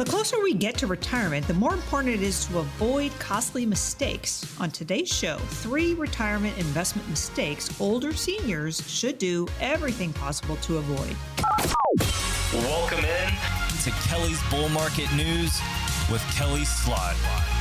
The closer we get to retirement, the more important it is to avoid costly mistakes. On today's show, three retirement investment mistakes older seniors should do everything possible to avoid. Welcome in to Kelly's Bull Market News with Kelly Slaught.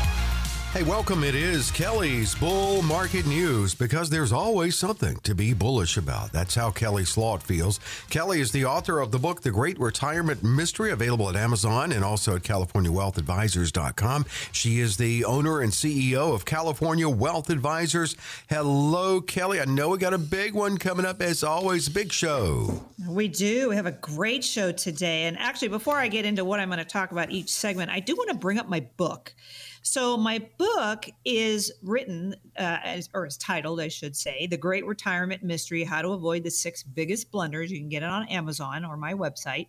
Hey, welcome. It is Kelly's Bull Market News because there's always something to be bullish about. That's how Kelly Slaught feels. Kelly is the author of the book, The Great Retirement Mystery, available at Amazon and also at CaliforniaWealthAdvisors.com. She is the owner and CEO of California Wealth Advisors. Hello, Kelly. I know we got a big one coming up, as always, big show. We do. We have a great show today. And actually, before I get into what I'm going to talk about each segment, I do want to bring up my book. So my book is written, uh, as, or is titled, I should say, "The Great Retirement Mystery: How to Avoid the Six Biggest Blunders." You can get it on Amazon or my website.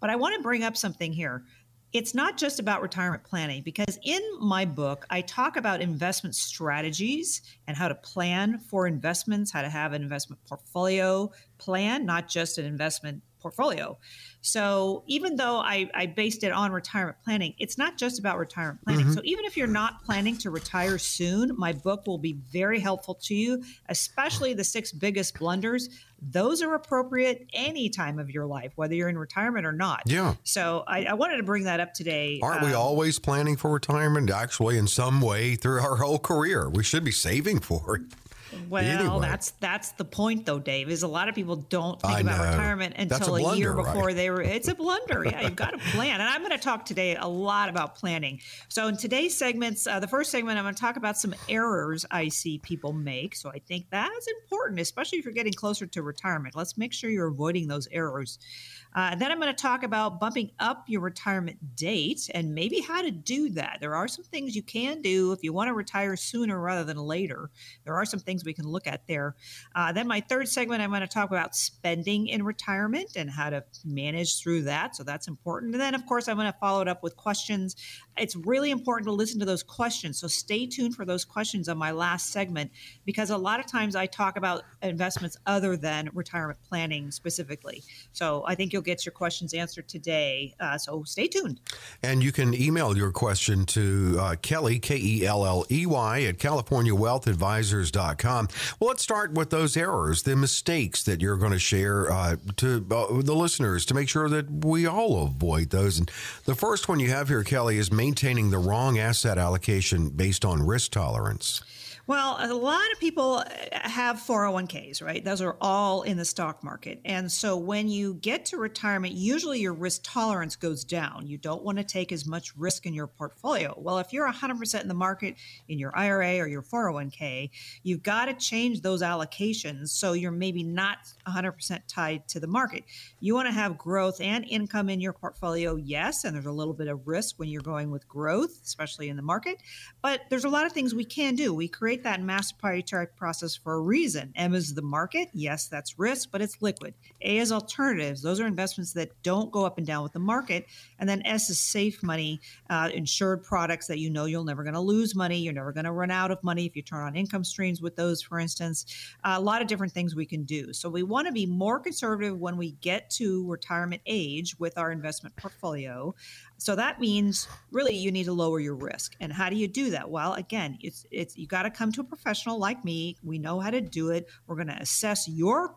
But I want to bring up something here. It's not just about retirement planning because in my book, I talk about investment strategies and how to plan for investments, how to have an investment portfolio plan, not just an investment portfolio. So even though I, I based it on retirement planning, it's not just about retirement planning. Mm-hmm. So even if you're not planning to retire soon, my book will be very helpful to you, especially the six biggest blunders. Those are appropriate any time of your life, whether you're in retirement or not. Yeah. So I, I wanted to bring that up today. Aren't um, we always planning for retirement? Actually, in some way through our whole career, we should be saving for it. Well, anyway. that's that's the point, though, Dave. Is a lot of people don't think I about know. retirement until a, blunder, a, year before right? they were. It's a blunder. Yeah, you've got to plan. And I'm going to talk today a lot about planning. So in today's segments, uh, the first segment, I'm going to talk about some errors I see people make. So I think that's important, especially if you're getting closer to retirement. Let's make sure you're avoiding those errors. Uh, then I'm going to talk about bumping up your retirement date and maybe how to do that. There are some things you can do if you want to retire sooner rather than later. There are some things we can look at there. Uh, then my third segment, I'm going to talk about spending in retirement and how to manage through that. So that's important. And then, of course, I'm going to follow it up with questions. It's really important to listen to those questions. So stay tuned for those questions on my last segment because a lot of times I talk about investments other than retirement planning specifically. So I think you'll get your questions answered today. Uh, so stay tuned. And you can email your question to uh, Kelly, K E L L E Y, at CaliforniaWealthAdvisors.com. Well, let's start with those errors, the mistakes that you're going to share uh, to uh, the listeners to make sure that we all avoid those. And the first one you have here, Kelly, is maintaining the wrong asset allocation based on risk tolerance. Well, a lot of people uh, have 401ks, right? Those are all in the stock market. And so when you get to retirement, usually your risk tolerance goes down. You don't want to take as much risk in your portfolio. Well, if you're 100% in the market in your IRA or your 401k, you've got to change those allocations so you're maybe not 100% tied to the market. You want to have growth and income in your portfolio, yes, and there's a little bit of risk when you're going with growth, especially in the market, but there's a lot of things we can do. We create create that master proprietary process for a reason. M is the market. Yes, that's risk, but it's liquid. A is alternatives. Those are investments that don't go up and down with the market. And then S is safe money, uh, insured products that you know you're never going to lose money. You're never going to run out of money if you turn on income streams with those, for instance. Uh, a lot of different things we can do. So we want to be more conservative when we get to retirement age with our investment portfolio. So that means really you need to lower your risk. And how do you do that? Well, again, it's it's you got to come to a professional like me. We know how to do it. We're going to assess your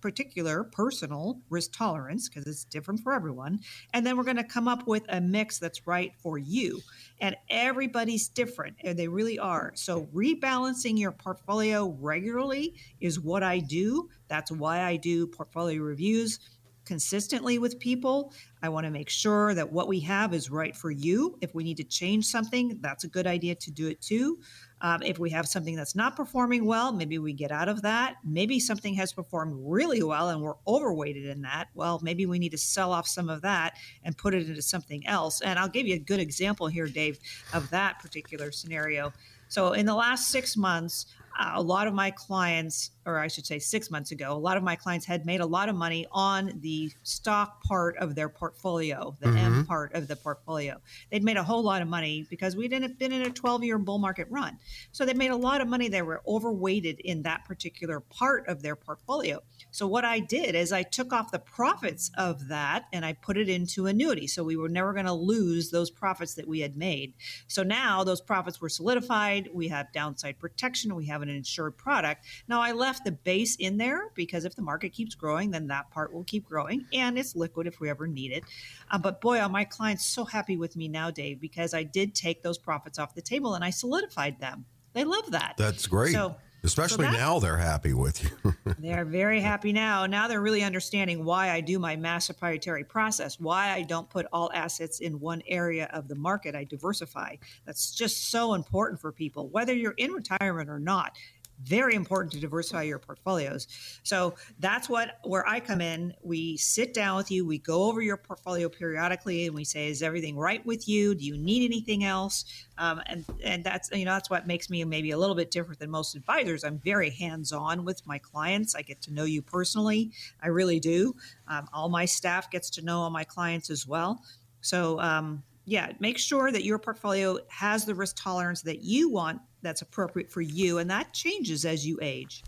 particular personal risk tolerance because it's different for everyone, and then we're going to come up with a mix that's right for you. And everybody's different, and they really are. So rebalancing your portfolio regularly is what I do. That's why I do portfolio reviews consistently with people. I want to make sure that what we have is right for you. If we need to change something, that's a good idea to do it too. Um, if we have something that's not performing well, maybe we get out of that. Maybe something has performed really well and we're overweighted in that. Well, maybe we need to sell off some of that and put it into something else. And I'll give you a good example here, Dave, of that particular scenario. So in the last six months, a lot of my clients, or I should say six months ago, a lot of my clients had made a lot of money on the stock part of their portfolio, the mm-hmm. M part of the portfolio. They'd made a whole lot of money because we didn't been in a 12 year bull market run. So they made a lot of money. They were overweighted in that particular part of their portfolio. So what I did is I took off the profits of that and I put it into annuity. So we were never going to lose those profits that we had made. So now those profits were solidified. We have downside protection. We have an insured product. Now I left the base in there because if the market keeps growing, then that part will keep growing and it's liquid if we ever need it. Uh, but boy, are my clients so happy with me now, Dave, because I did take those profits off the table and I solidified them. They love that. That's great. So Especially so now they're happy with you. they're very happy now. Now they're really understanding why I do my mass proprietary process, why I don't put all assets in one area of the market. I diversify. That's just so important for people, whether you're in retirement or not very important to diversify your portfolios. So that's what where I come in. We sit down with you, we go over your portfolio periodically, and we say, "Is everything right with you? Do you need anything else?" Um, and and that's you know that's what makes me maybe a little bit different than most advisors. I'm very hands on with my clients. I get to know you personally. I really do. Um, all my staff gets to know all my clients as well. So um, yeah, make sure that your portfolio has the risk tolerance that you want that's appropriate for you, and that changes as you age.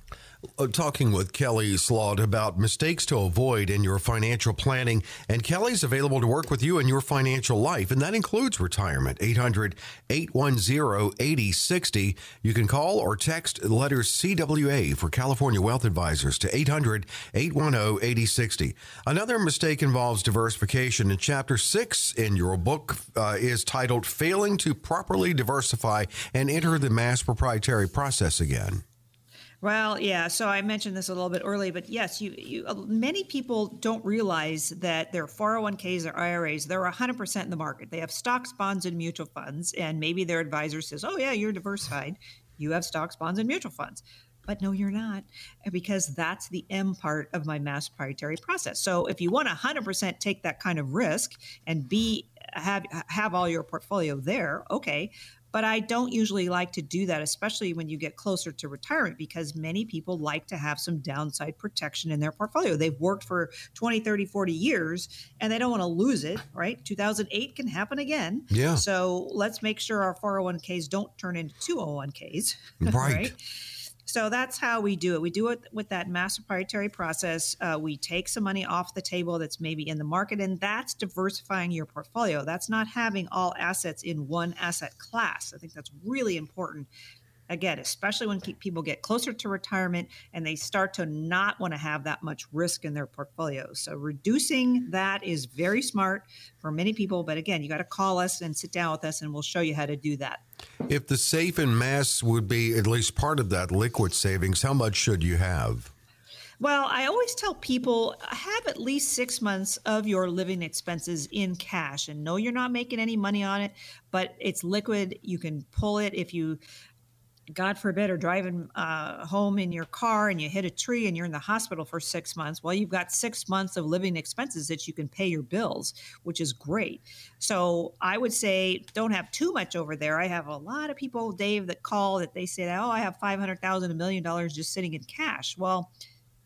Uh, talking with Kelly Slaught about mistakes to avoid in your financial planning. And Kelly's available to work with you in your financial life, and that includes retirement. 800 810 8060. You can call or text the letters CWA for California Wealth Advisors to 800 810 8060. Another mistake involves diversification, and chapter six in your book uh, is titled Failing to Properly Diversify and Enter the Mass Proprietary Process Again. Well, yeah. So I mentioned this a little bit early, but yes, you, you uh, many people don't realize that their 401ks or IRAs, they're 100% in the market. They have stocks, bonds, and mutual funds, and maybe their advisor says, "Oh yeah, you're diversified. You have stocks, bonds, and mutual funds." But no, you're not, because that's the M part of my mass proprietary process. So if you want to 100% take that kind of risk and be have have all your portfolio there, okay. But I don't usually like to do that, especially when you get closer to retirement, because many people like to have some downside protection in their portfolio. They've worked for 20, 30, 40 years and they don't want to lose it, right? 2008 can happen again. Yeah. So let's make sure our 401ks don't turn into 201ks. Right. right? So that's how we do it. We do it with that mass proprietary process. Uh, we take some money off the table that's maybe in the market, and that's diversifying your portfolio. That's not having all assets in one asset class. I think that's really important again, especially when people get closer to retirement and they start to not want to have that much risk in their portfolios. So reducing that is very smart for many people. But again, you got to call us and sit down with us and we'll show you how to do that. If the safe and mass would be at least part of that liquid savings, how much should you have? Well, I always tell people have at least six months of your living expenses in cash and know you're not making any money on it, but it's liquid. You can pull it if you God forbid, are driving uh, home in your car and you hit a tree and you're in the hospital for six months, well, you've got six months of living expenses that you can pay your bills, which is great. So I would say don't have too much over there. I have a lot of people, Dave, that call that they say, oh, I have 500,000, a million dollars just sitting in cash. Well,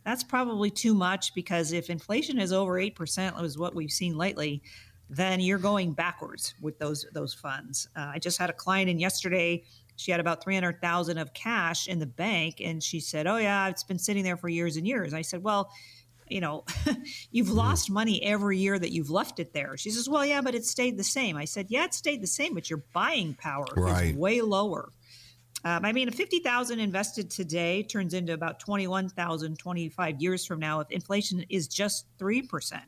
that's probably too much because if inflation is over 8%, was what we've seen lately, then you're going backwards with those those funds. Uh, I just had a client in yesterday she had about 300,000 of cash in the bank and she said, "Oh yeah, it's been sitting there for years and years." I said, "Well, you know, you've mm-hmm. lost money every year that you've left it there." She says, "Well, yeah, but it stayed the same." I said, "Yeah, it stayed the same, but your buying power right. is way lower." Um, I mean, a 50,000 invested today turns into about 21,000 25 years from now if inflation is just 3%.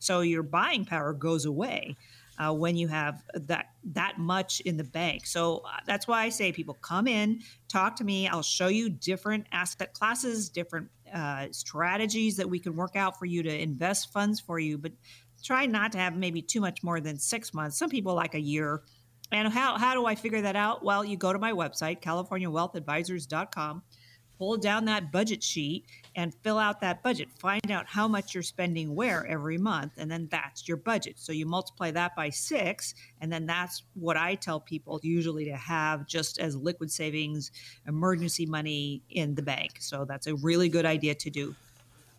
So your buying power goes away uh, when you have that that much in the bank. So uh, that's why I say people come in, talk to me. I'll show you different asset classes, different uh, strategies that we can work out for you to invest funds for you. But try not to have maybe too much more than six months. Some people like a year. And how, how do I figure that out? Well, you go to my website, californiawealthadvisors.com pull down that budget sheet and fill out that budget. Find out how much you're spending where every month, and then that's your budget. So you multiply that by six, and then that's what I tell people usually to have just as liquid savings, emergency money in the bank. So that's a really good idea to do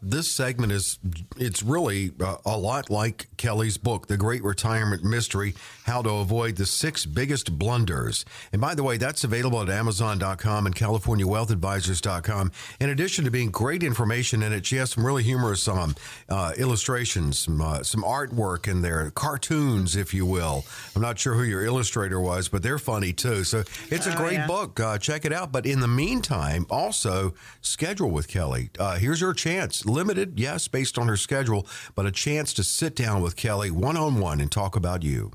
this segment is it's really uh, a lot like Kelly's book The Great Retirement Mystery How to Avoid the 6 Biggest Blunders. And by the way, that's available at amazon.com and californiawealthadvisors.com. In addition to being great information in it, she has some really humorous um, uh, illustrations, some uh, some artwork in there, cartoons if you will. I'm not sure who your illustrator was, but they're funny too. So it's a oh, great yeah. book. Uh, check it out. But in the meantime, also schedule with Kelly. Uh, here's your chance limited, yes, based on her schedule, but a chance to sit down with Kelly one on one and talk about you.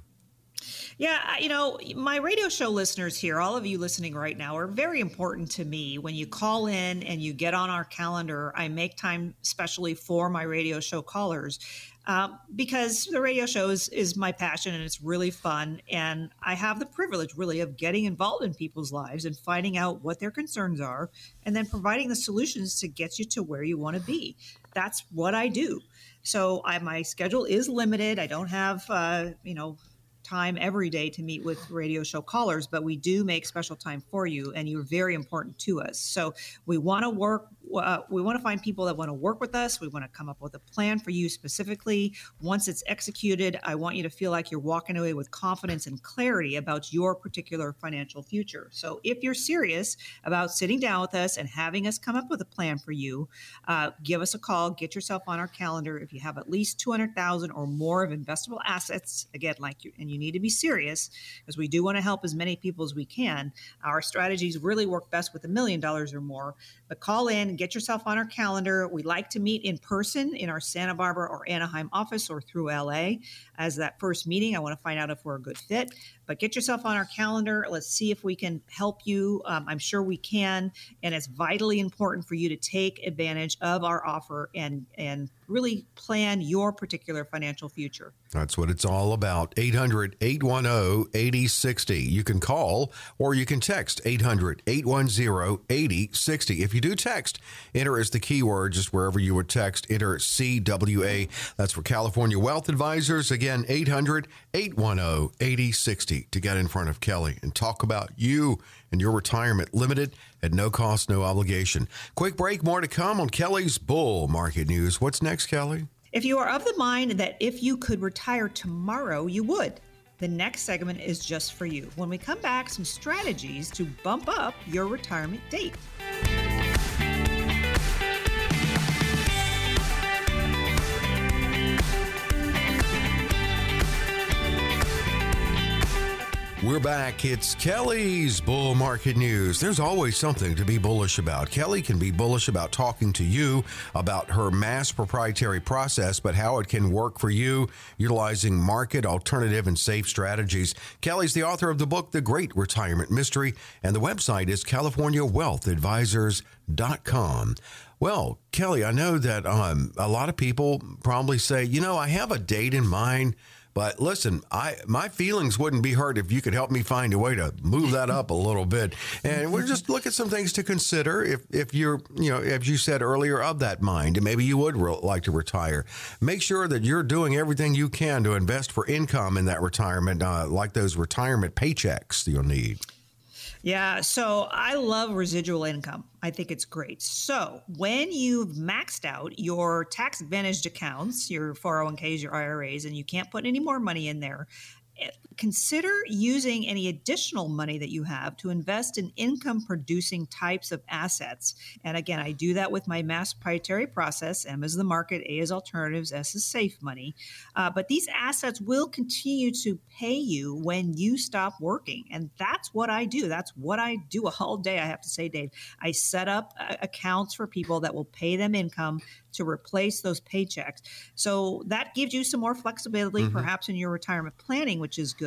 Yeah, you know, my radio show listeners here, all of you listening right now, are very important to me. When you call in and you get on our calendar, I make time specially for my radio show callers um, because the radio show is, is my passion and it's really fun. And I have the privilege, really, of getting involved in people's lives and finding out what their concerns are and then providing the solutions to get you to where you want to be. That's what I do. So I, my schedule is limited. I don't have, uh, you know, time every day to meet with radio show callers, but we do make special time for you, and you're very important to us. So we want to work. Uh, we want to find people that want to work with us. We want to come up with a plan for you specifically. Once it's executed, I want you to feel like you're walking away with confidence and clarity about your particular financial future. So if you're serious about sitting down with us and having us come up with a plan for you, uh, give us a call. Get yourself on our calendar. If you have at least 200,000 or more of investable assets, again, like you, and you need to be serious because we do want to help as many people as we can. Our strategies really work best with a million dollars or more. But call in, get yourself on our calendar. We like to meet in person in our Santa Barbara or Anaheim office or through LA as that first meeting. I want to find out if we're a good fit. But get yourself on our calendar. Let's see if we can help you. Um, I'm sure we can. And it's vitally important for you to take advantage of our offer and, and really plan your particular financial future. That's what it's all about. 800 810 8060. You can call or you can text 800 810 8060. If you do text, enter as the keyword just wherever you would text, enter CWA. That's for California Wealth Advisors. Again, 800 810 8060 to get in front of Kelly and talk about you and your retirement limited at no cost, no obligation. Quick break, more to come on Kelly's Bull Market News. What's next, Kelly? If you are of the mind that if you could retire tomorrow, you would. The next segment is just for you. When we come back, some strategies to bump up your retirement date. We're back. It's Kelly's Bull Market News. There's always something to be bullish about. Kelly can be bullish about talking to you about her mass proprietary process, but how it can work for you utilizing market, alternative, and safe strategies. Kelly's the author of the book, The Great Retirement Mystery, and the website is CaliforniaWealthAdvisors.com. Well, Kelly, I know that um, a lot of people probably say, you know, I have a date in mind but listen, I my feelings wouldn't be hurt if you could help me find a way to move that up a little bit. And we'll just look at some things to consider if if you're you know as you said earlier of that mind, and maybe you would re- like to retire. Make sure that you're doing everything you can to invest for income in that retirement, uh, like those retirement paychecks you'll need. Yeah, so I love residual income. I think it's great. So, when you've maxed out your tax advantaged accounts, your 401ks, your IRAs, and you can't put any more money in there, eh, consider using any additional money that you have to invest in income producing types of assets. And again, I do that with my mass proprietary process. M is the market, A is alternatives, S is safe money. Uh, but these assets will continue to pay you when you stop working. And that's what I do. That's what I do all day, I have to say, Dave. I set up uh, accounts for people that will pay them income to replace those paychecks. So that gives you some more flexibility, mm-hmm. perhaps in your retirement planning, which is good.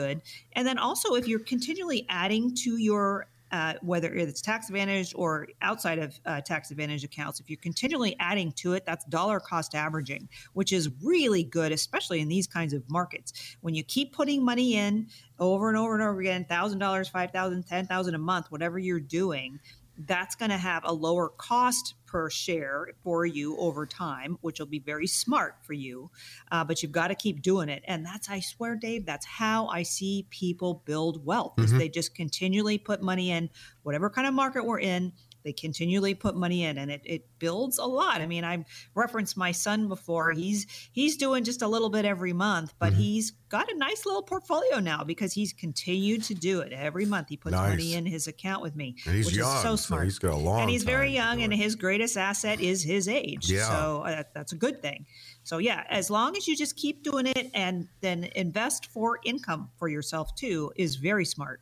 And then also, if you're continually adding to your uh, whether it's tax advantage or outside of uh, tax advantage accounts, if you're continually adding to it, that's dollar cost averaging, which is really good, especially in these kinds of markets. When you keep putting money in over and over and over again, thousand dollars, five thousand, ten thousand a month, whatever you're doing, that's going to have a lower cost per share for you over time, which will be very smart for you. Uh, but you've got to keep doing it. And that's, I swear, Dave, that's how I see people build wealth. Mm-hmm. they just continually put money in whatever kind of market we're in they continually put money in and it, it builds a lot. I mean, I referenced my son before. He's he's doing just a little bit every month, but mm-hmm. he's got a nice little portfolio now because he's continued to do it every month. He puts nice. money in his account with me. And he's young, so smart. So he's got a long and he's very young, and his greatest asset is his age. Yeah. So uh, that's a good thing. So yeah, as long as you just keep doing it and then invest for income for yourself too is very smart.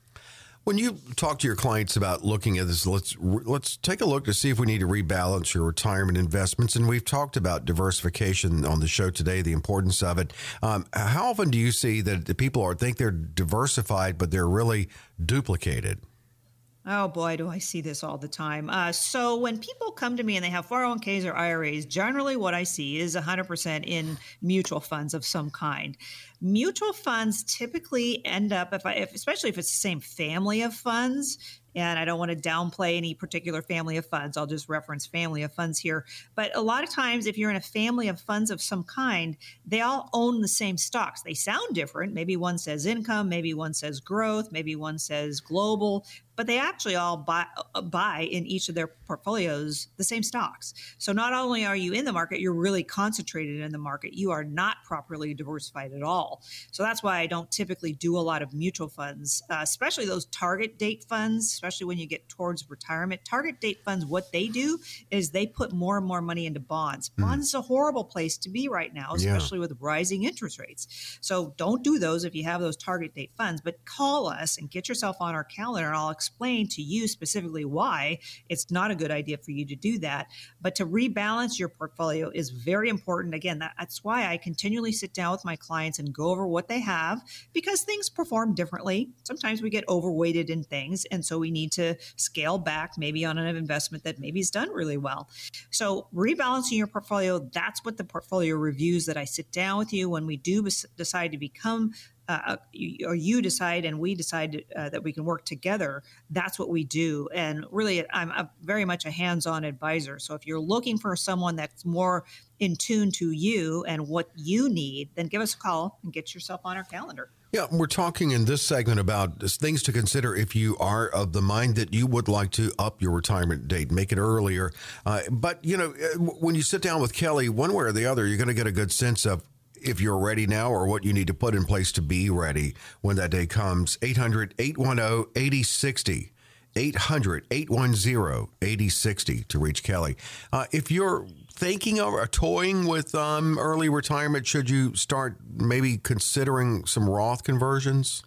When you talk to your clients about looking at this, let's let's take a look to see if we need to rebalance your retirement investments. And we've talked about diversification on the show today, the importance of it. Um, how often do you see that the people are think they're diversified, but they're really duplicated? Oh boy, do I see this all the time. Uh, so when people come to me and they have 401ks or IRAs, generally what I see is 100% in mutual funds of some kind. Mutual funds typically end up, if I, if, especially if it's the same family of funds, and I don't want to downplay any particular family of funds. I'll just reference family of funds here. But a lot of times, if you're in a family of funds of some kind, they all own the same stocks. They sound different. Maybe one says income, maybe one says growth, maybe one says global, but they actually all buy, uh, buy in each of their portfolios the same stocks. So not only are you in the market, you're really concentrated in the market. You are not properly diversified at all. So that's why I don't typically do a lot of mutual funds, uh, especially those target date funds, especially when you get towards retirement. Target date funds, what they do is they put more and more money into bonds. Mm. Bonds is a horrible place to be right now, especially yeah. with rising interest rates. So don't do those if you have those target date funds, but call us and get yourself on our calendar and I'll explain to you specifically why it's not a good idea for you to do that. But to rebalance your portfolio is very important. Again, that's why I continually sit down with my clients and go over what they have because things perform differently. Sometimes we get overweighted in things. And so we need to scale back maybe on an investment that maybe is done really well. So rebalancing your portfolio, that's what the portfolio reviews that I sit down with you when we do decide to become uh, you, or you decide and we decide uh, that we can work together, that's what we do. And really, I'm a, very much a hands on advisor. So if you're looking for someone that's more in tune to you and what you need, then give us a call and get yourself on our calendar. Yeah, we're talking in this segment about things to consider if you are of the mind that you would like to up your retirement date, make it earlier. Uh, but, you know, uh, when you sit down with Kelly, one way or the other, you're going to get a good sense of if you're ready now or what you need to put in place to be ready when that day comes. 800 810 8060. 800 810 8060 to reach Kelly. Uh, if you're thinking of or toying with um, early retirement, should you start maybe considering some Roth conversions?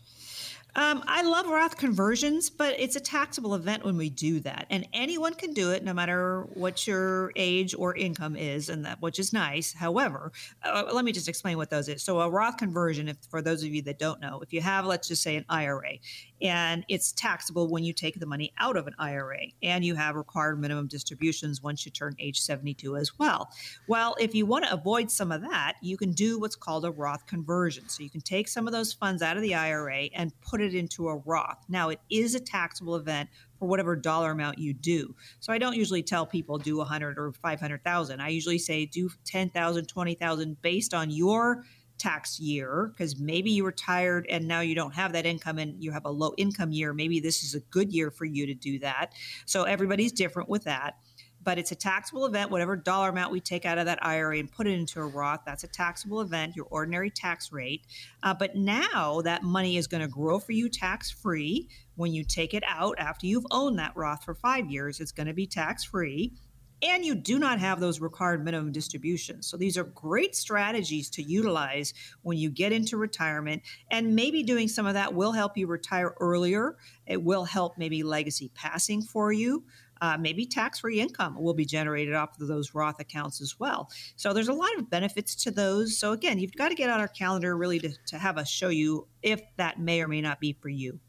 Um, I love Roth conversions, but it's a taxable event when we do that, and anyone can do it, no matter what your age or income is, and that which is nice. However, uh, let me just explain what those is. So, a Roth conversion, if for those of you that don't know, if you have, let's just say, an IRA, and it's taxable when you take the money out of an IRA, and you have required minimum distributions once you turn age 72 as well. Well, if you want to avoid some of that, you can do what's called a Roth conversion. So, you can take some of those funds out of the IRA and put it into a Roth. Now, it is a taxable event for whatever dollar amount you do. So I don't usually tell people do 100 or 500,000. I usually say do 10,000, 20,000 based on your tax year because maybe you retired and now you don't have that income and you have a low income year. Maybe this is a good year for you to do that. So everybody's different with that but it's a taxable event. Whatever dollar amount we take out of that IRA and put it into a Roth, that's a taxable event, your ordinary tax rate. Uh, but now that money is going to grow for you tax free when you take it out after you've owned that Roth for five years. It's going to be tax free. And you do not have those required minimum distributions. So these are great strategies to utilize when you get into retirement. And maybe doing some of that will help you retire earlier. It will help maybe legacy passing for you uh, maybe tax free income will be generated off of those Roth accounts as well. So there's a lot of benefits to those. So again, you've got to get on our calendar really to, to have us show you if that may or may not be for you.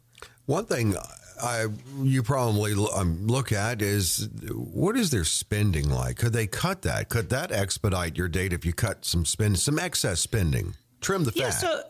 One thing I, you probably um, look at is what is their spending like? Could they cut that? Could that expedite your date if you cut some spend, some excess spending, trim the fat? Yeah, so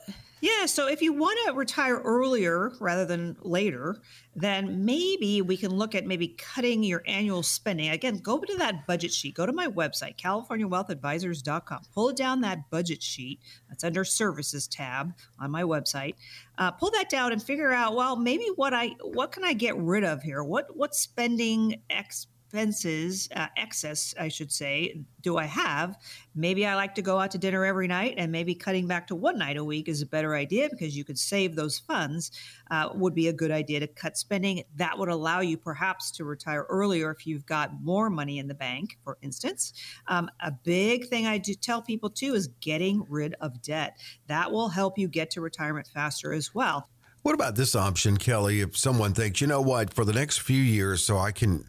Yeah, so if you want to retire earlier rather than later, then maybe we can look at maybe cutting your annual spending. Again, go to that budget sheet. Go to my website, californiawealthadvisors.com. Pull down that budget sheet. That's under services tab on my website. Uh, pull that down and figure out, well, maybe what I what can I get rid of here? What what spending X expenses, uh, excess, I should say, do I have? Maybe I like to go out to dinner every night, and maybe cutting back to one night a week is a better idea because you could save those funds. Uh, would be a good idea to cut spending. That would allow you perhaps to retire earlier if you've got more money in the bank, for instance. Um, a big thing I do tell people too is getting rid of debt. That will help you get to retirement faster as well. What about this option, Kelly? If someone thinks, you know what, for the next few years, so I can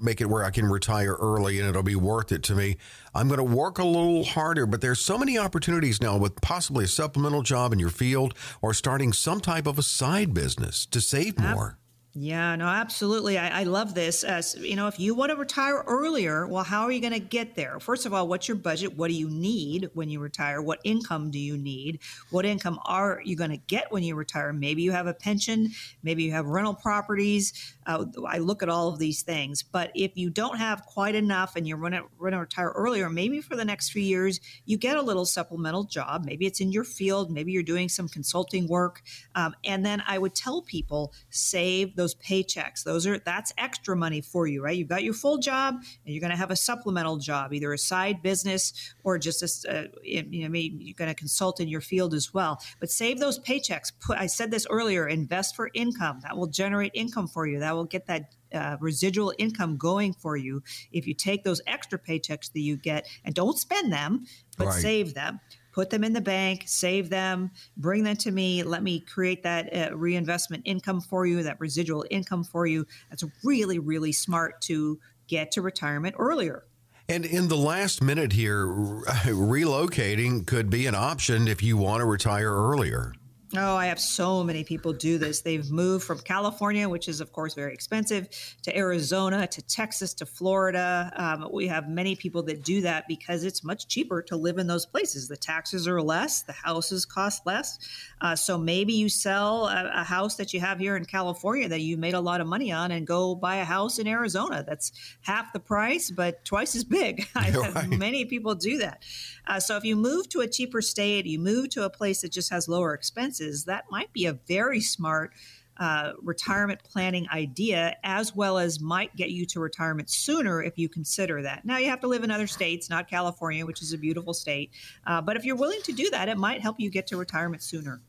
make it where I can retire early and it'll be worth it to me, I'm going to work a little harder. But there's so many opportunities now with possibly a supplemental job in your field or starting some type of a side business to save more. Yeah, no, absolutely. I, I love this. As you know, if you want to retire earlier, well, how are you going to get there? First of all, what's your budget? What do you need when you retire? What income do you need? What income are you going to get when you retire? Maybe you have a pension. Maybe you have rental properties. Uh, I look at all of these things. But if you don't have quite enough and you're going to retire earlier, maybe for the next few years, you get a little supplemental job. Maybe it's in your field. Maybe you're doing some consulting work. Um, and then I would tell people save those paychecks. Those are that's extra money for you, right? You've got your full job, and you're going to have a supplemental job, either a side business or just a, uh, you know, maybe you're going to consult in your field as well. But save those paychecks. Put, I said this earlier. Invest for income. That will generate income for you. That will get that uh, residual income going for you if you take those extra paychecks that you get and don't spend them, but right. save them put them in the bank, save them, bring them to me. Let me create that uh, reinvestment income for you, that residual income for you. That's really, really smart to get to retirement earlier. And in the last minute here, relocating could be an option if you want to retire earlier. Oh, I have so many people do this. They've moved from California, which is, of course, very expensive, to Arizona, to Texas, to Florida. Um, we have many people that do that because it's much cheaper to live in those places. The taxes are less, the houses cost less. Uh, so maybe you sell a, a, house that you have here in California that you made a lot of money on and go buy a house in Arizona that's half the price, but twice as big. I have many people do that. Uh, so if you move to a cheaper state, you move to a place that just has lower expenses, that might be a very smart uh, retirement planning idea, as well as might get you to retirement sooner if you consider that. Now, you have to live in other states, not California, which is a beautiful state. Uh, but if you're willing to do that, it might help you get to retirement sooner.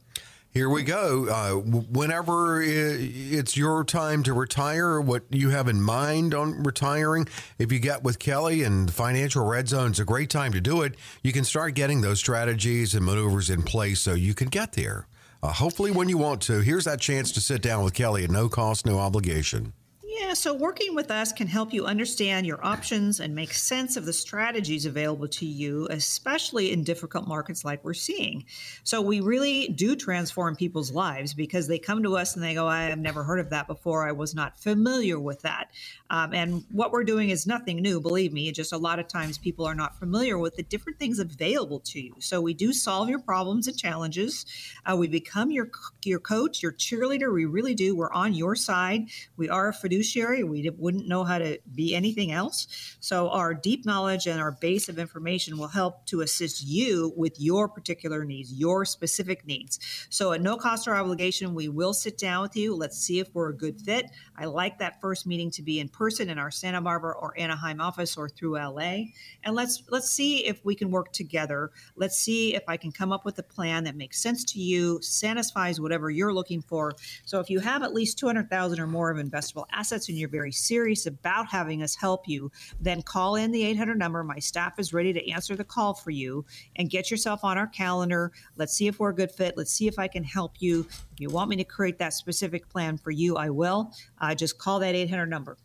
Here we go. Uh, whenever it's your time to retire, what you have in mind on retiring, if you get with Kelly and Financial Red Zone, it's a great time to do it. You can start getting those strategies and maneuvers in place so you can get there. Uh, hopefully, when you want to, here's that chance to sit down with Kelly at no cost, no obligation. Yeah, so working with us can help you understand your options and make sense of the strategies available to you, especially in difficult markets like we're seeing. So, we really do transform people's lives because they come to us and they go, I have never heard of that before. I was not familiar with that. Um, and what we're doing is nothing new, believe me. Just a lot of times people are not familiar with the different things available to you. So, we do solve your problems and challenges. Uh, we become your, your coach, your cheerleader. We really do. We're on your side. We are a fiduciary fiduciary. We wouldn't know how to be anything else. So, our deep knowledge and our base of information will help to assist you with your particular needs, your specific needs. So, at no cost or obligation, we will sit down with you. Let's see if we're a good fit. I like that first meeting to be in person in our Santa Barbara or Anaheim office or through LA. And let's let's see if we can work together. Let's see if I can come up with a plan that makes sense to you, satisfies whatever you're looking for. So, if you have at least 200,000 or more of investable assets, assets and you're very serious about having us help you, then call in the 800 number. My staff is ready to answer the call for you and get yourself on our calendar. Let's see if we're a good fit. Let's see if I can help you. If you want me to create that specific plan for you, I will. Uh, just call that 800 number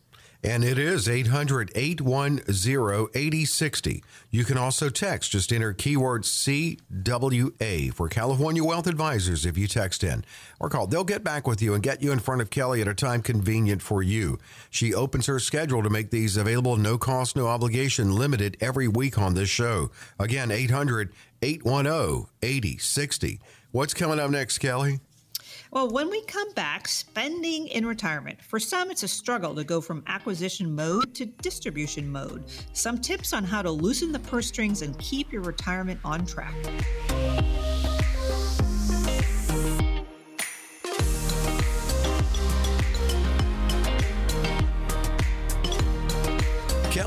and it is 800 810 8060. You can also text, just enter keyword CWA for California Wealth Advisors if you text in or call. They'll get back with you and get you in front of Kelly at a time convenient for you. She opens her schedule to make these available, no cost, no obligation, limited every week on this show. Again, 800 810 8060. What's coming up next, Kelly? Well, when we come back, spending in retirement. For some, it's a struggle to go from acquisition mode to distribution mode. Some tips on how to loosen the purse strings and keep your retirement on track.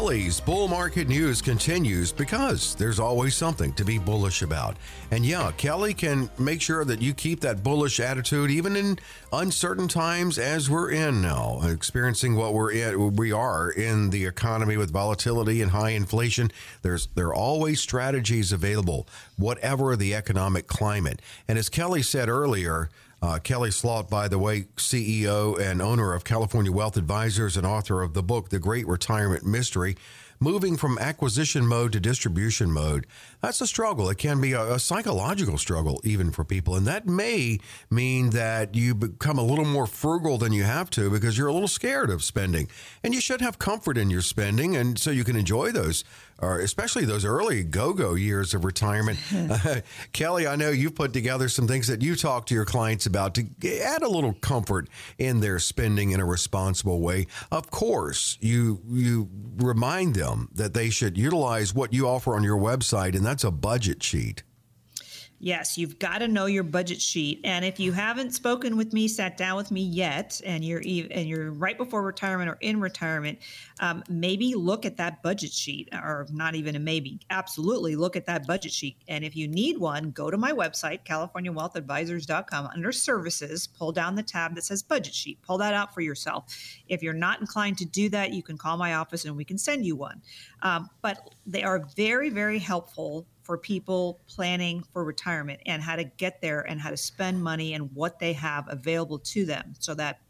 Kelly's bull market news continues because there's always something to be bullish about. And yeah, Kelly can make sure that you keep that bullish attitude even in uncertain times as we're in now, experiencing what we're in, we are in the economy with volatility and high inflation. There's there are always strategies available, whatever the economic climate. And as Kelly said earlier, uh, Kelly Slaught, by the way, CEO and owner of California Wealth Advisors and author of the book, The Great Retirement Mystery, moving from acquisition mode to distribution mode. That's a struggle. It can be a, a, psychological struggle, even for people. And that may mean that you become a little more frugal than you have to because you're a little scared of spending. And you should have comfort in your spending, and so you can enjoy those or especially those early go-go years of retirement. uh, Kelly, I know you've put together some things that you talk to your clients about to add a little comfort in their spending in a responsible way. Of course, you you remind them that they should utilize what you offer on your website, and that's a budget sheet. Yes, you've got to know your budget sheet. And if you haven't spoken with me, sat down with me yet, and you're and you're right before retirement or in retirement, um, maybe look at that budget sheet, or not even a maybe. Absolutely, look at that budget sheet. And if you need one, go to my website, CaliforniaWealthAdvisors.com. Under Services, pull down the tab that says Budget Sheet. Pull that out for yourself. If you're not inclined to do that, you can call my office and we can send you one. Um, but they are very, very helpful for people planning for retirement and how to get there and how to spend money and what they have available to them. So that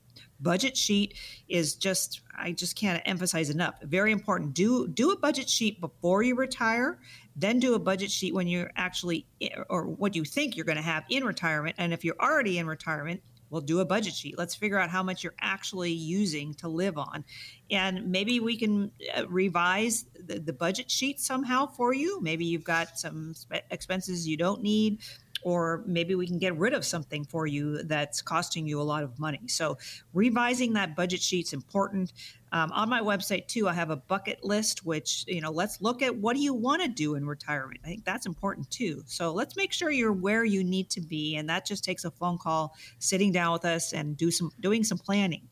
budget sheet is just I just can't emphasize enough. Very important. Do do a budget sheet before you retire, then do a budget sheet when you're actually or what you think you're going to have in retirement and if you're already in retirement, well do a budget sheet let's figure out how much you're actually using to live on and maybe we can uh, revise the, the budget sheet somehow for you maybe you've got some expenses you don't need or maybe we can get rid of something for you that's costing you a lot of money. So, revising that budget sheet's important. Um, on my website too, I have a bucket list, which you know, let's look at what do you want to do in retirement. I think that's important too. So let's make sure you're where you need to be, and that just takes a phone call, sitting down with us, and do some doing some planning.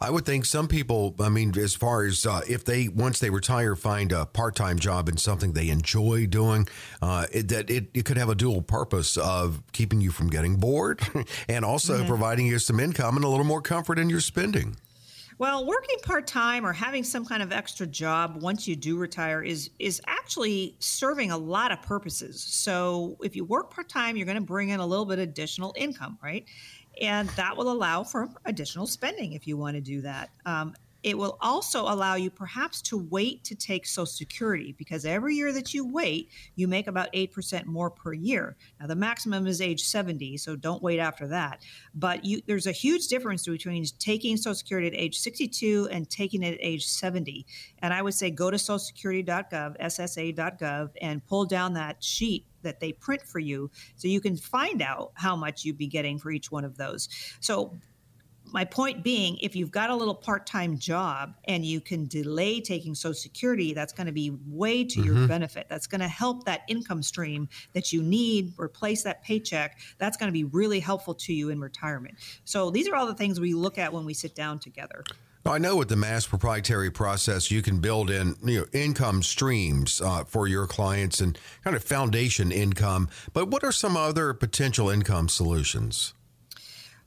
I would think some people, I mean, as far as uh, if they, once they retire, find a part time job in something they enjoy doing, uh, it, that it, it, could have a dual purpose of keeping you from getting bored and also mm-hmm. providing you some income and a little more comfort in your spending. Well, working part time or having some kind of extra job once you do retire is is actually serving a lot of purposes. So if you work part time, you're going to bring in a little bit additional income, right? And that will allow for additional spending if you want to do that. Um, it will also allow you perhaps to wait to take Social Security because every year that you wait, you make about 8% more per year. Now, the maximum is age 70, so don't wait after that. But you, there's a huge difference between taking Social Security at age 62 and taking it at age 70. And I would say go to socialsecurity.gov, ssa.gov, and pull down that sheet that they print for you so you can find out how much you'd be getting for each one of those. So my point being, if you've got a little part time job and you can delay taking Social Security, that's going to be way to mm-hmm. your benefit. That's going to help that income stream that you need, replace that paycheck. That's going to be really helpful to you in retirement. So these are all the things we look at when we sit down together. I know with the mass proprietary process, you can build in you know income streams uh, for your clients and kind of foundation income. But what are some other potential income solutions?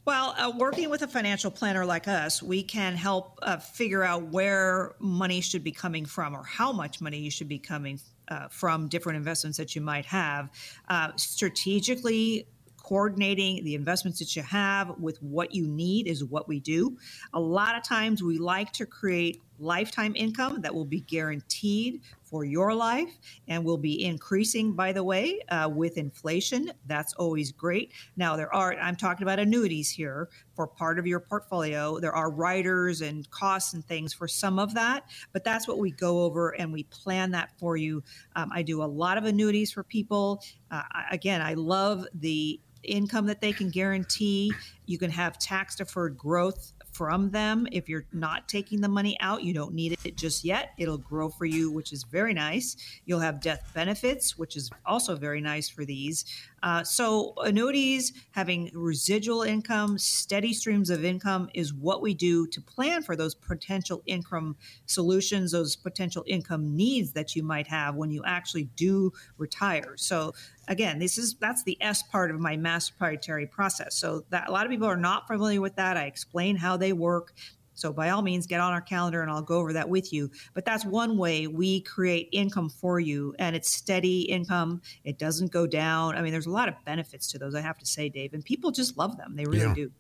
Well, uh, working with a financial planner like us, we can help uh, figure out where money should be coming from or how much money you should be coming uh, from different investments that you might have. Uh, strategically coordinating the investments that you have with what you need is what we do. A lot of times we like to create lifetime income that will be guaranteed for your life and will be increasing, by the way, uh, with inflation. That's always great. Now, there are, I'm talking about annuities here for part of your portfolio. There are riders and costs and things for some of that, but that's what we go over and we plan that for you. Um, I do a lot of annuities for people. Uh, again, I love the income that they can guarantee. You can have tax deferred growth from them. If you're not taking the money out, you don't need it just yet. It'll grow for you, which is very nice. You'll have death benefits, which is also very nice for these. Uh, so, annuities, having residual income, steady streams of income is what we do to plan for those potential income solutions, those potential income needs that you might have when you actually do retire. So, again, this is that's the S part of my mass proprietary process. So that a lot of people are not familiar with that. I explain how they work. So by all means, get on our calendar and I'll go over that with you. But that's one way we create income for you, and it's steady income. It doesn't go down. I mean, there's a lot of benefits to those, I have to say, Dave, and people just love them. They really yeah. do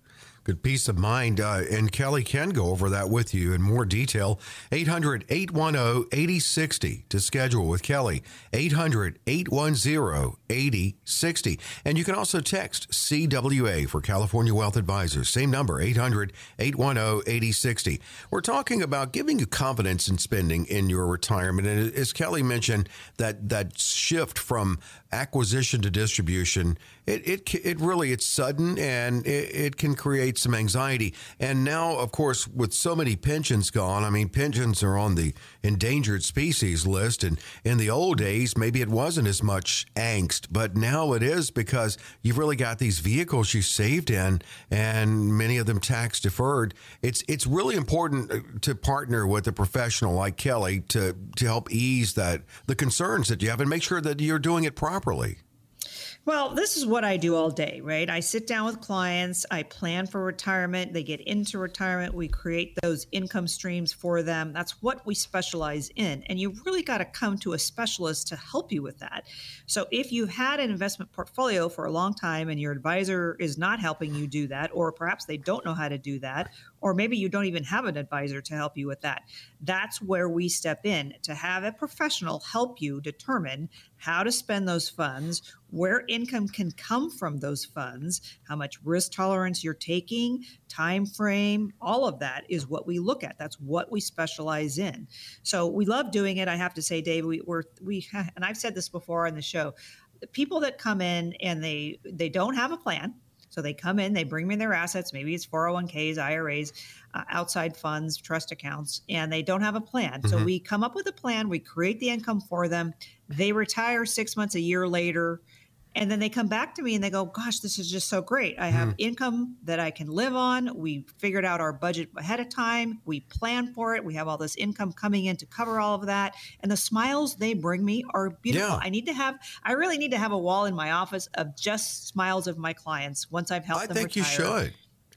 good peace of mind. Uh, and Kelly can go over that with you in more detail. 800 810 8060 to schedule with Kelly. 800 810 8060. And you can also text CWA for California Wealth Advisors. Same number, 800 810 8060. We're talking about giving you confidence in spending in your retirement. And as Kelly mentioned, that, that shift from acquisition to distribution, it, it, it really, it's sudden and it, it can create some anxiety. And now, of course, with so many pensions gone, I mean, pensions are on the endangered species list. And in the old days, maybe it wasn't as much angst, but now it is because you've really got these vehicles you saved in and many of them tax deferred. It's, it's really important uh, to partner with a professional like Kelly to, to help ease that, the concerns that you have and make sure that you're doing it properly. Well, this is what I do all day, right? I sit down with clients, I plan for retirement, they get into retirement, we create those income streams for them. That's what we specialize in. And you really got to come to a specialist to help you with that. So if you've had an investment portfolio for a long time and your advisor is not helping you do that, or perhaps they don't know how to do that, or maybe you don't even have an advisor to help you with that. That's where we step in to have a professional help you determine how to spend those funds, where income can come from those funds, how much risk tolerance you're taking, time frame, all of that is what we look at. That's what we specialize in. So we love doing it. I have to say, Dave, we, we're we and I've said this before on the show. The people that come in and they they don't have a plan so they come in, they bring me their assets, maybe it's 401ks, IRAs, uh, outside funds, trust accounts, and they don't have a plan. Mm-hmm. So we come up with a plan, we create the income for them. They retire six months, a year later and then they come back to me and they go, Gosh, this is just so great. I have mm. income that I can live on. We figured out our budget ahead of time. We plan for it. We have all this income coming in to cover all of that. And the smiles they bring me are beautiful. Yeah. I need to have, I really need to have a wall in my office of just smiles of my clients once I've helped I them. I think retire. you should.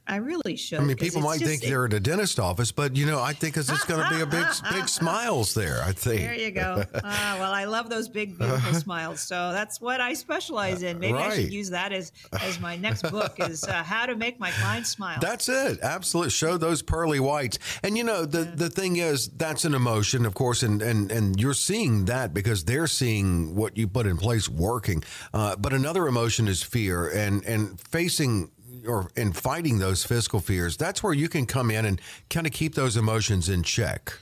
I really should. I mean, people might think they're at a dentist office, but you know, I think it's just going to be a big, big smiles there. I think. There you go. Ah, well, I love those big, beautiful smiles. So that's what I specialize in. Maybe right. I should use that as as my next book is uh, how to make my clients smile. That's it. Absolutely. Show those pearly whites. And you know, the yeah. the thing is, that's an emotion, of course, and and and you're seeing that because they're seeing what you put in place working. Uh, but another emotion is fear, and and facing or in fighting those fiscal fears, that's where you can come in and kind of keep those emotions in check.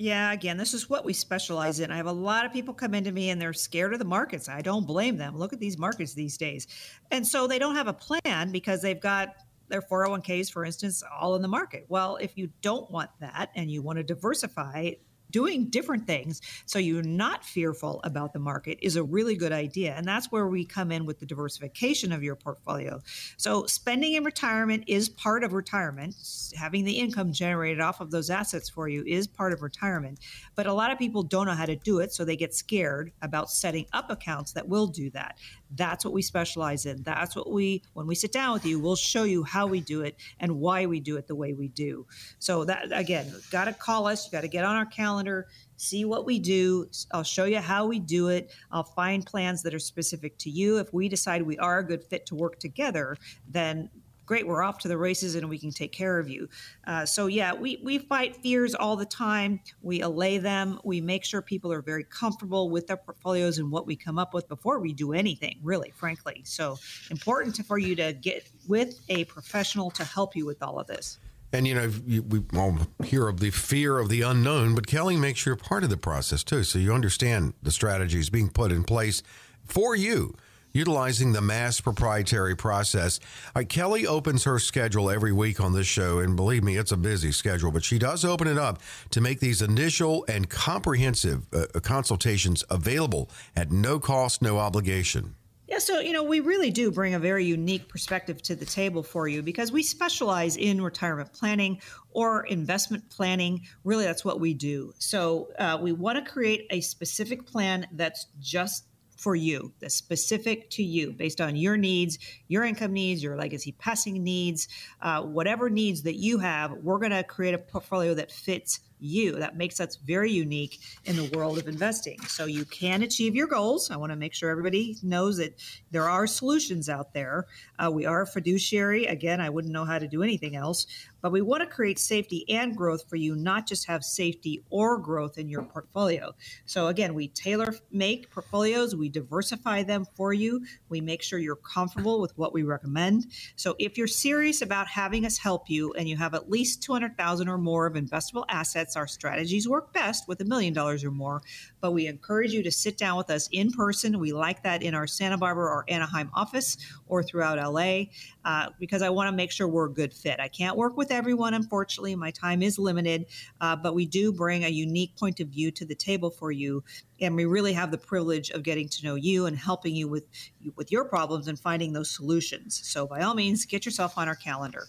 Yeah, again, this is what we specialize in. I have a lot of people come into me and they're scared of the markets. I don't blame them. Look at these markets these days. And so they don't have a plan because they've got their 401ks, for instance, all in the market. Well, if you don't want that and you want to diversify, doing different things so you're not fearful about the market is a really good idea. And that's where we come in with the diversification of your portfolio. So, spending in retirement is part of retirement. Having the income generated off of those assets for you is part of retirement. But a lot of people don't know how to do it, so they get scared about setting up accounts that will do that. That's what we specialize in. That's what we, when we sit down with you, we'll show you how we do it and why we do it the way we do. So, that again, got to call us, you got to get on our calendar, see what we do. I'll show you how we do it. I'll find plans that are specific to you. If we decide we are a good fit to work together, then great, we're off to the races and we can take care of you. Uh, so, yeah, we, we fight fears all the time. We allay them. We make sure people are very comfortable with their portfolios and what we come up with before we do anything, really, frankly. So, important to, for you to get with a professional to help you with all of this. And you know, we all hear of the fear of the unknown, but Kelly makes you a part of the process too, so you understand the strategies being put in place for you utilizing the mass proprietary process. Uh, Kelly opens her schedule every week on this show, and believe me, it's a busy schedule, but she does open it up to make these initial and comprehensive uh, consultations available at no cost, no obligation. Yeah, so you know, we really do bring a very unique perspective to the table for you because we specialize in retirement planning or investment planning. Really, that's what we do. So uh, we want to create a specific plan that's just for you, that's specific to you based on your needs, your income needs, your legacy passing needs, uh, whatever needs that you have. We're going to create a portfolio that fits you. That makes us very unique in the world of investing. So you can achieve your goals. I want to make sure everybody knows that there are solutions out there. Uh, we are a fiduciary. Again, I wouldn't know how to do anything else, but we want to create safety and growth for you, not just have safety or growth in your portfolio. So again, we tailor make portfolios, we diversify them for you. We make sure you're comfortable with what we recommend. So if you're serious about having us help you and you have at least 200,000 or more of investable assets our strategies work best with a million dollars or more, but we encourage you to sit down with us in person. We like that in our Santa Barbara or Anaheim office or throughout LA uh, because I want to make sure we're a good fit. I can't work with everyone, unfortunately. My time is limited, uh, but we do bring a unique point of view to the table for you. And we really have the privilege of getting to know you and helping you with with your problems and finding those solutions. So by all means, get yourself on our calendar.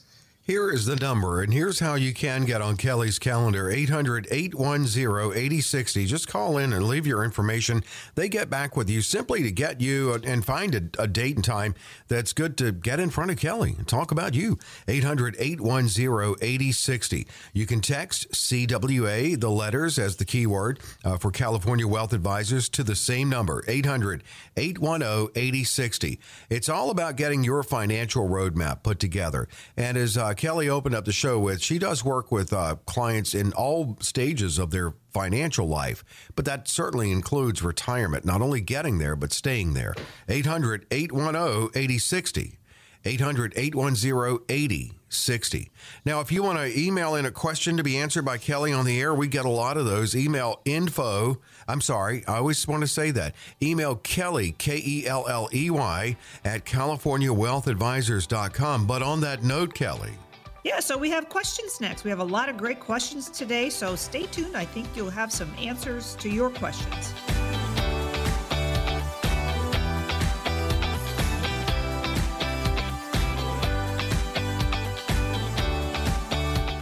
Here is the number, and here's how you can get on Kelly's calendar 800 810 8060. Just call in and leave your information. They get back with you simply to get you and find a, a date and time that's good to get in front of Kelly and talk about you. 800 810 8060. You can text CWA, the letters as the keyword uh, for California Wealth Advisors, to the same number 800 810 8060. It's all about getting your financial roadmap put together. And as uh, Kelly opened up the show with, she does work with uh, clients in all stages of their financial life, but that certainly includes retirement, not only getting there, but staying there. 800 810 8060. 800 810 8060. Now, if you want to email in a question to be answered by Kelly on the air, we get a lot of those. Email info, I'm sorry, I always want to say that. Email Kelly, K E L L E Y, at CaliforniaWealthAdvisors.com. But on that note, Kelly, yeah, so we have questions next. We have a lot of great questions today, so stay tuned. I think you'll have some answers to your questions.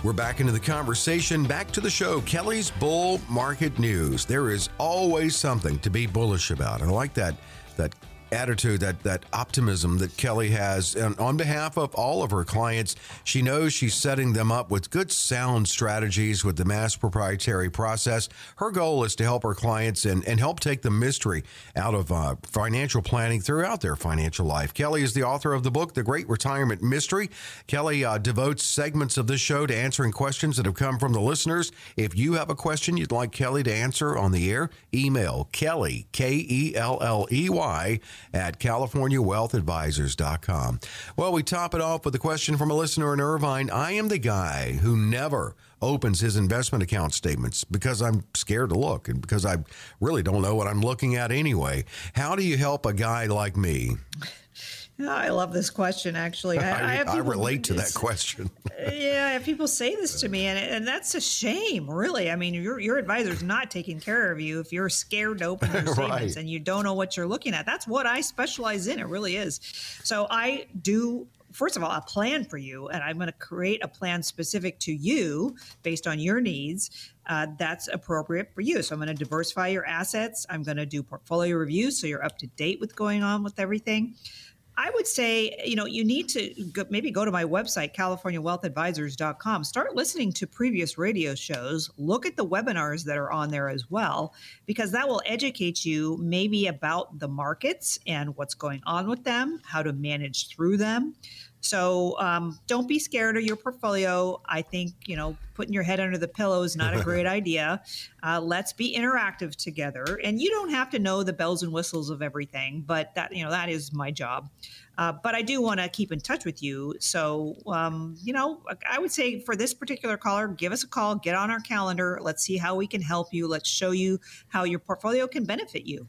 We're back into the conversation, back to the show. Kelly's Bull Market News. There is always something to be bullish about. And I like that that attitude, that that optimism that Kelly has, and on behalf of all of her clients, she knows she's setting them up with good, sound strategies with the mass proprietary process. Her goal is to help her clients and, and help take the mystery out of uh, financial planning throughout their financial life. Kelly is the author of the book, The Great Retirement Mystery. Kelly uh, devotes segments of this show to answering questions that have come from the listeners. If you have a question you'd like Kelly to answer on the air, email Kelly K E L L E Y at CaliforniaWealthAdvisors.com. Well, we top it off with a question from a listener in Irvine. I am the guy who never opens his investment account statements because I'm scared to look and because I really don't know what I'm looking at anyway. How do you help a guy like me? I love this question. Actually, I, I, I relate to that question. yeah, people say this to me, and and that's a shame. Really, I mean, your your advisor's not taking care of you if you're scared to open your statements right. and you don't know what you're looking at. That's what I specialize in. It really is. So I do first of all, a plan for you, and I'm going to create a plan specific to you based on your needs. Uh, that's appropriate for you. So I'm going to diversify your assets. I'm going to do portfolio reviews so you're up to date with going on with everything. I would say, you know, you need to go, maybe go to my website, CaliforniaWealthAdvisors.com. Start listening to previous radio shows. Look at the webinars that are on there as well, because that will educate you maybe about the markets and what's going on with them, how to manage through them. So um, don't be scared of your portfolio. I think, you know, putting your head under the pillow is not a great idea. Uh, let's be interactive together. And you don't have to know the bells and whistles of everything, but that, you know, that is my job. Uh, but I do want to keep in touch with you. So, um, you know, I would say for this particular caller, give us a call, get on our calendar. Let's see how we can help you. Let's show you how your portfolio can benefit you.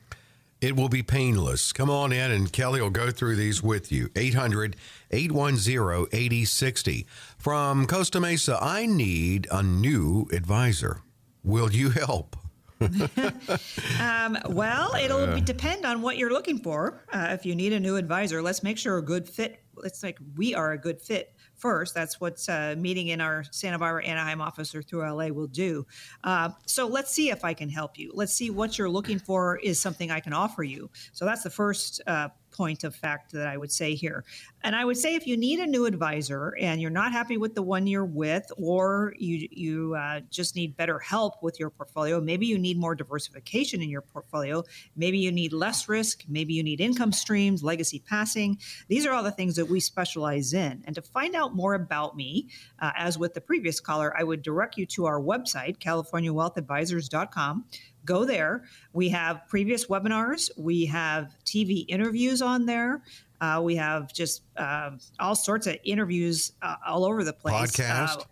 It will be painless. Come on in and Kelly will go through these with you. 800 810 8060. From Costa Mesa, I need a new advisor. Will you help? um, well, it'll uh, depend on what you're looking for. Uh, if you need a new advisor, let's make sure a good fit. It's like we are a good fit first. That's what uh, meeting in our Santa Barbara Anaheim office or through LA will do. Uh, so let's see if I can help you. Let's see what you're looking for is something I can offer you. So that's the first uh, point of fact that I would say here. And I would say if you need a new advisor and you're not happy with the one you're with, or you you uh, just need better help with your portfolio, maybe you need more diversification in your portfolio, maybe you need less risk, maybe you need income streams, legacy passing. These are all the things that we specialize in. And to find out more about me, uh, as with the previous caller, I would direct you to our website, CaliforniaWealthAdvisors.com go there. We have previous webinars, we have TV interviews on there. Uh, we have just uh, all sorts of interviews uh, all over the place. Podcast. Uh,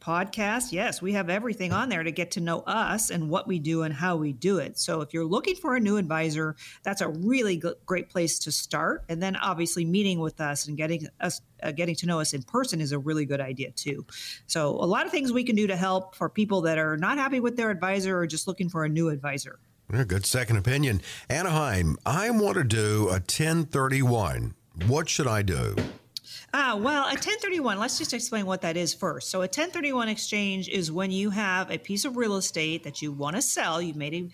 podcast. Yes, we have everything on there to get to know us and what we do and how we do it. So if you're looking for a new advisor, that's a really g- great place to start. And then obviously meeting with us and getting us uh, getting to know us in person is a really good idea too. So a lot of things we can do to help for people that are not happy with their advisor or just looking for a new advisor. Good second opinion. Anaheim, I want to do a 1031. What should I do? Ah, well, a 1031, let's just explain what that is first. So, a 1031 exchange is when you have a piece of real estate that you want to sell. You've made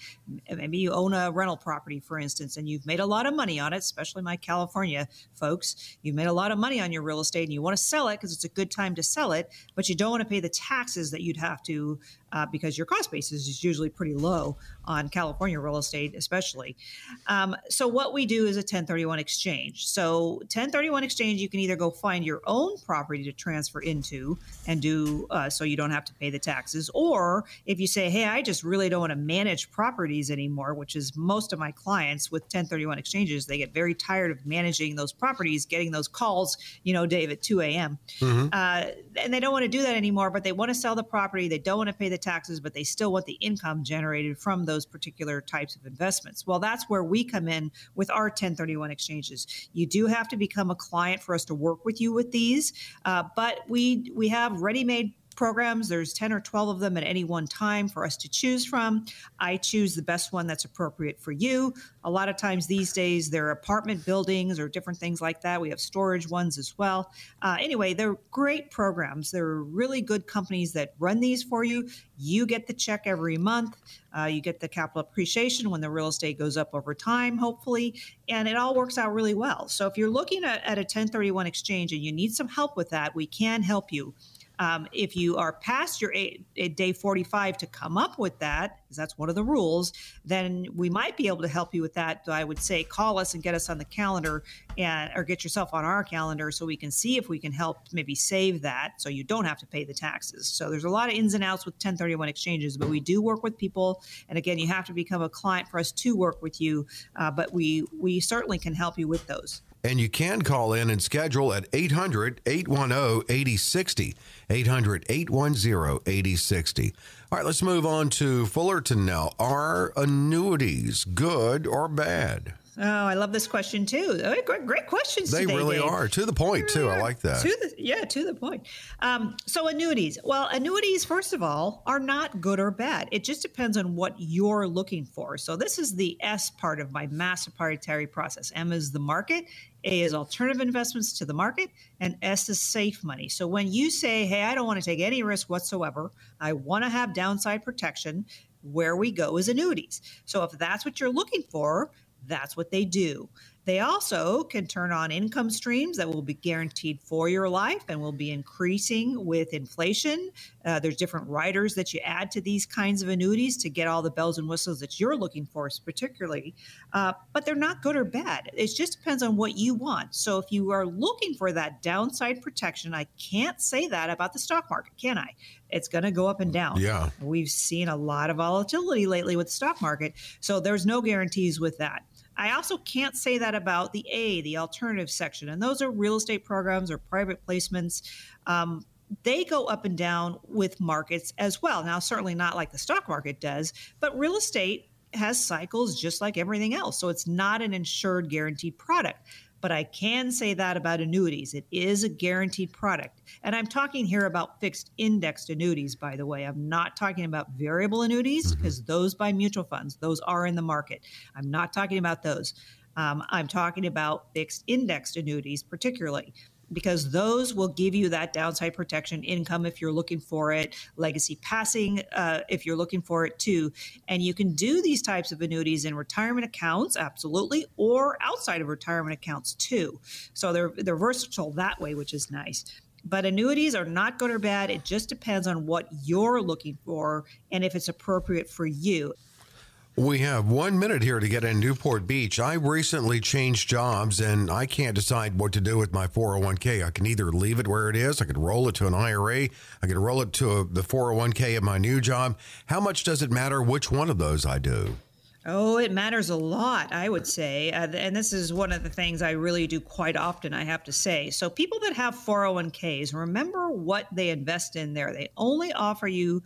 a, maybe you own a rental property, for instance, and you've made a lot of money on it, especially my California folks. You've made a lot of money on your real estate and you want to sell it because it's a good time to sell it, but you don't want to pay the taxes that you'd have to uh, because your cost basis is usually pretty low on California real estate, especially. Um, so, what we do is a 1031 exchange. So, 1031 exchange, you can either go find your own property to transfer into and do uh, so you don't have to pay the taxes, or if you say, hey, I just really don't want to manage properties anymore, which is most of my clients with 1031 exchanges, they get very tired of managing those properties, getting those calls, you know, Dave, at 2 a.m. Mm-hmm. Uh, and they don't want to do that anymore, but they want to sell the property. They don't want to pay the taxes, but they still want the income generated from those particular types of investments. Well, that's where we come in with our 1031 exchanges. You do have to become a client for us to work with you with these, uh, but we we have ready-made programs. There's 10 or 12 of them at any one time for us to choose from. I choose the best one that's appropriate for you. A lot of times these days, they're apartment buildings or different things like that. We have storage ones as well. Uh, anyway, they're great programs. They're really good companies that run these for you. You get the check every month. Uh, you get the capital appreciation when the real estate goes up over time, hopefully, and it all works out really well. So if you're looking at, at a 1031 exchange and you need some help with that, we can help you. Um, if you are past your eight, day 45 to come up with that, because that's one of the rules, then we might be able to help you with that. I would say call us and get us on the calendar and or get yourself on our calendar so we can see if we can help maybe save that so you don't have to pay the taxes. So there's a lot of ins and outs with 1031 exchanges, but we do work with people. And again, you have to become a client for us to work with you, uh, but we we certainly can help you with those. And you can call in and schedule at 800 810 8060. 800 810 8060. All right, let's move on to Fullerton now. Are annuities good or bad? Oh, I love this question too. Great, great questions. They today, really Dave. are to the point too. I like that. To the, yeah, to the point. Um, so annuities. Well, annuities, first of all, are not good or bad. It just depends on what you're looking for. So this is the S part of my mass proprietary process. M is the market. A is alternative investments to the market, and S is safe money. So when you say, "Hey, I don't want to take any risk whatsoever. I want to have downside protection," where we go is annuities. So if that's what you're looking for, that's what they do. They also can turn on income streams that will be guaranteed for your life and will be increasing with inflation. Uh, there's different riders that you add to these kinds of annuities to get all the bells and whistles that you're looking for, particularly. Uh, but they're not good or bad. It just depends on what you want. So if you are looking for that downside protection, I can't say that about the stock market, can I? It's going to go up and down. Yeah. We've seen a lot of volatility lately with the stock market. So there's no guarantees with that. I also can't say that about the A, the alternative section. And those are real estate programs or private placements. Um, they go up and down with markets as well. Now, certainly not like the stock market does, but real estate has cycles just like everything else. So it's not an insured guaranteed product. But I can say that about annuities. It is a guaranteed product. And I'm talking here about fixed indexed annuities, by the way. I'm not talking about variable annuities because mm-hmm. those buy mutual funds, those are in the market. I'm not talking about those. Um, I'm talking about fixed indexed annuities, particularly because those will give you that downside protection income if you're looking for it, legacy passing uh, if you're looking for it too. And you can do these types of annuities in retirement accounts, absolutely, or outside of retirement accounts too. So they're they're versatile that way, which is nice. But annuities are not good or bad. It just depends on what you're looking for and if it's appropriate for you. We have one minute here to get in Newport Beach. I recently changed jobs and I can't decide what to do with my 401k. I can either leave it where it is, I could roll it to an IRA, I could roll it to a, the 401k of my new job. How much does it matter which one of those I do? Oh, it matters a lot, I would say. Uh, and this is one of the things I really do quite often, I have to say. So, people that have 401ks, remember what they invest in there. They only offer you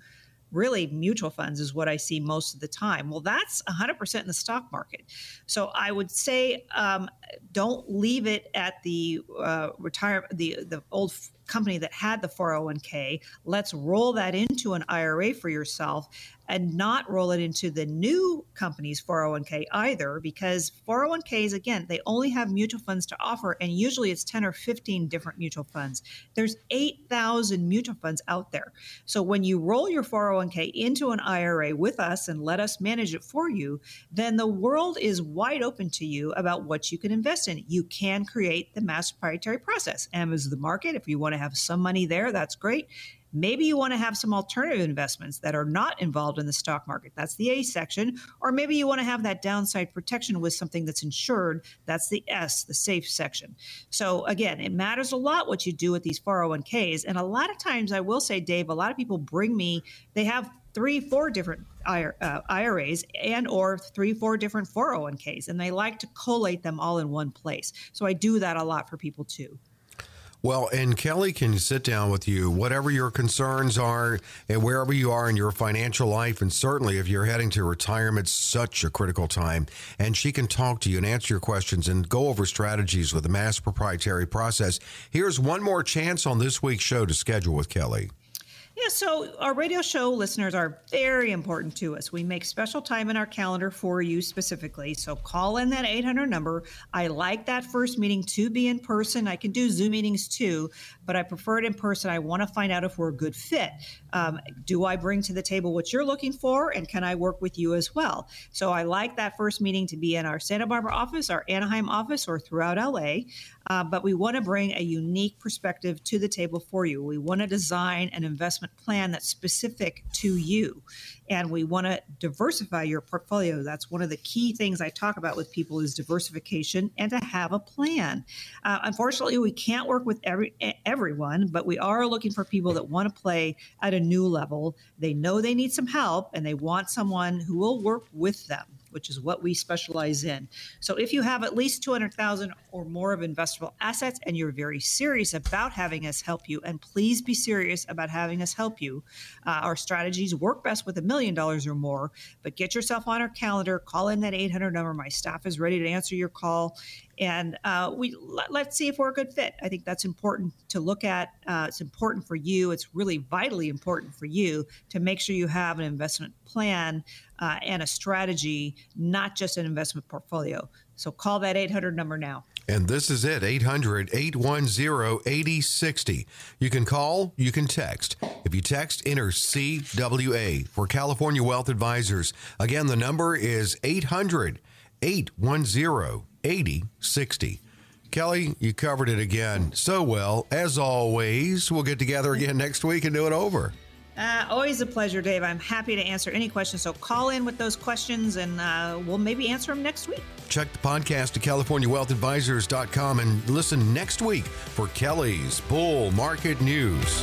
really mutual funds is what I see most of the time. Well, that's 100% in the stock market. So I would say um, don't leave it at the uh, retire the the old company that had the 401k. Let's roll that into an IRA for yourself and not roll it into the new company's 401k either, because 401ks, again, they only have mutual funds to offer, and usually it's 10 or 15 different mutual funds. There's 8,000 mutual funds out there. So when you roll your 401k into an IRA with us and let us manage it for you, then the world is wide open to you about what you can invest in. You can create the mass proprietary process. M is the market. If you want to have some money there, that's great. Maybe you want to have some alternative investments that are not involved in the stock market. That's the A section. Or maybe you want to have that downside protection with something that's insured. That's the S, the safe section. So again, it matters a lot what you do with these 401ks. And a lot of times, I will say, Dave, a lot of people bring me, they have three, four different IRAs uh, and or three, four different 401ks, and they like to collate them all in one place. So I do that a lot for people too. Well, and Kelly can sit down with you, whatever your concerns are, and wherever you are in your financial life. And certainly if you're heading to retirement, such a critical time. And she can talk to you and answer your questions and go over strategies with the mass proprietary process. Here's one more chance on this week's show to schedule with Kelly. Yeah, so our radio show listeners are very important to us. We make special time in our calendar for you specifically. So call in that 800 number. I like that first meeting to be in person. I can do Zoom meetings too, but I prefer it in person. I want to find out if we're a good fit. Um, do I bring to the table what you're looking for, and can I work with you as well? So I like that first meeting to be in our Santa Barbara office, our Anaheim office, or throughout LA. Uh, but we want to bring a unique perspective to the table for you. We want to design an investment plan that's specific to you and we want to diversify your portfolio. That's one of the key things i talk about with people is diversification and to have a plan. Uh, unfortunately we can't work with every everyone but we are looking for people that want to play at a new level. They know they need some help and they want someone who will work with them which is what we specialize in. So if you have at least 200,000 or more of investable assets and you're very serious about having us help you, and please be serious about having us help you, uh, our strategies work best with a million dollars or more. But get yourself on our calendar, call in that 800 number. My staff is ready to answer your call and uh, we let, us see if we're a good fit. I think that's important to look at. Uh, it's important for you. It's really vitally important for you to make sure you have an investment plan uh, and a strategy, not just an investment portfolio. So call that 800 number now. And this is it 800 810 8060. You can call, you can text. If you text, enter CWA for California Wealth Advisors. Again, the number is 800 810 8060. Kelly, you covered it again so well. As always, we'll get together again next week and do it over. Uh, always a pleasure, Dave. I'm happy to answer any questions. So call in with those questions and uh, we'll maybe answer them next week. Check the podcast at CaliforniaWealthAdvisors.com and listen next week for Kelly's Bull Market News.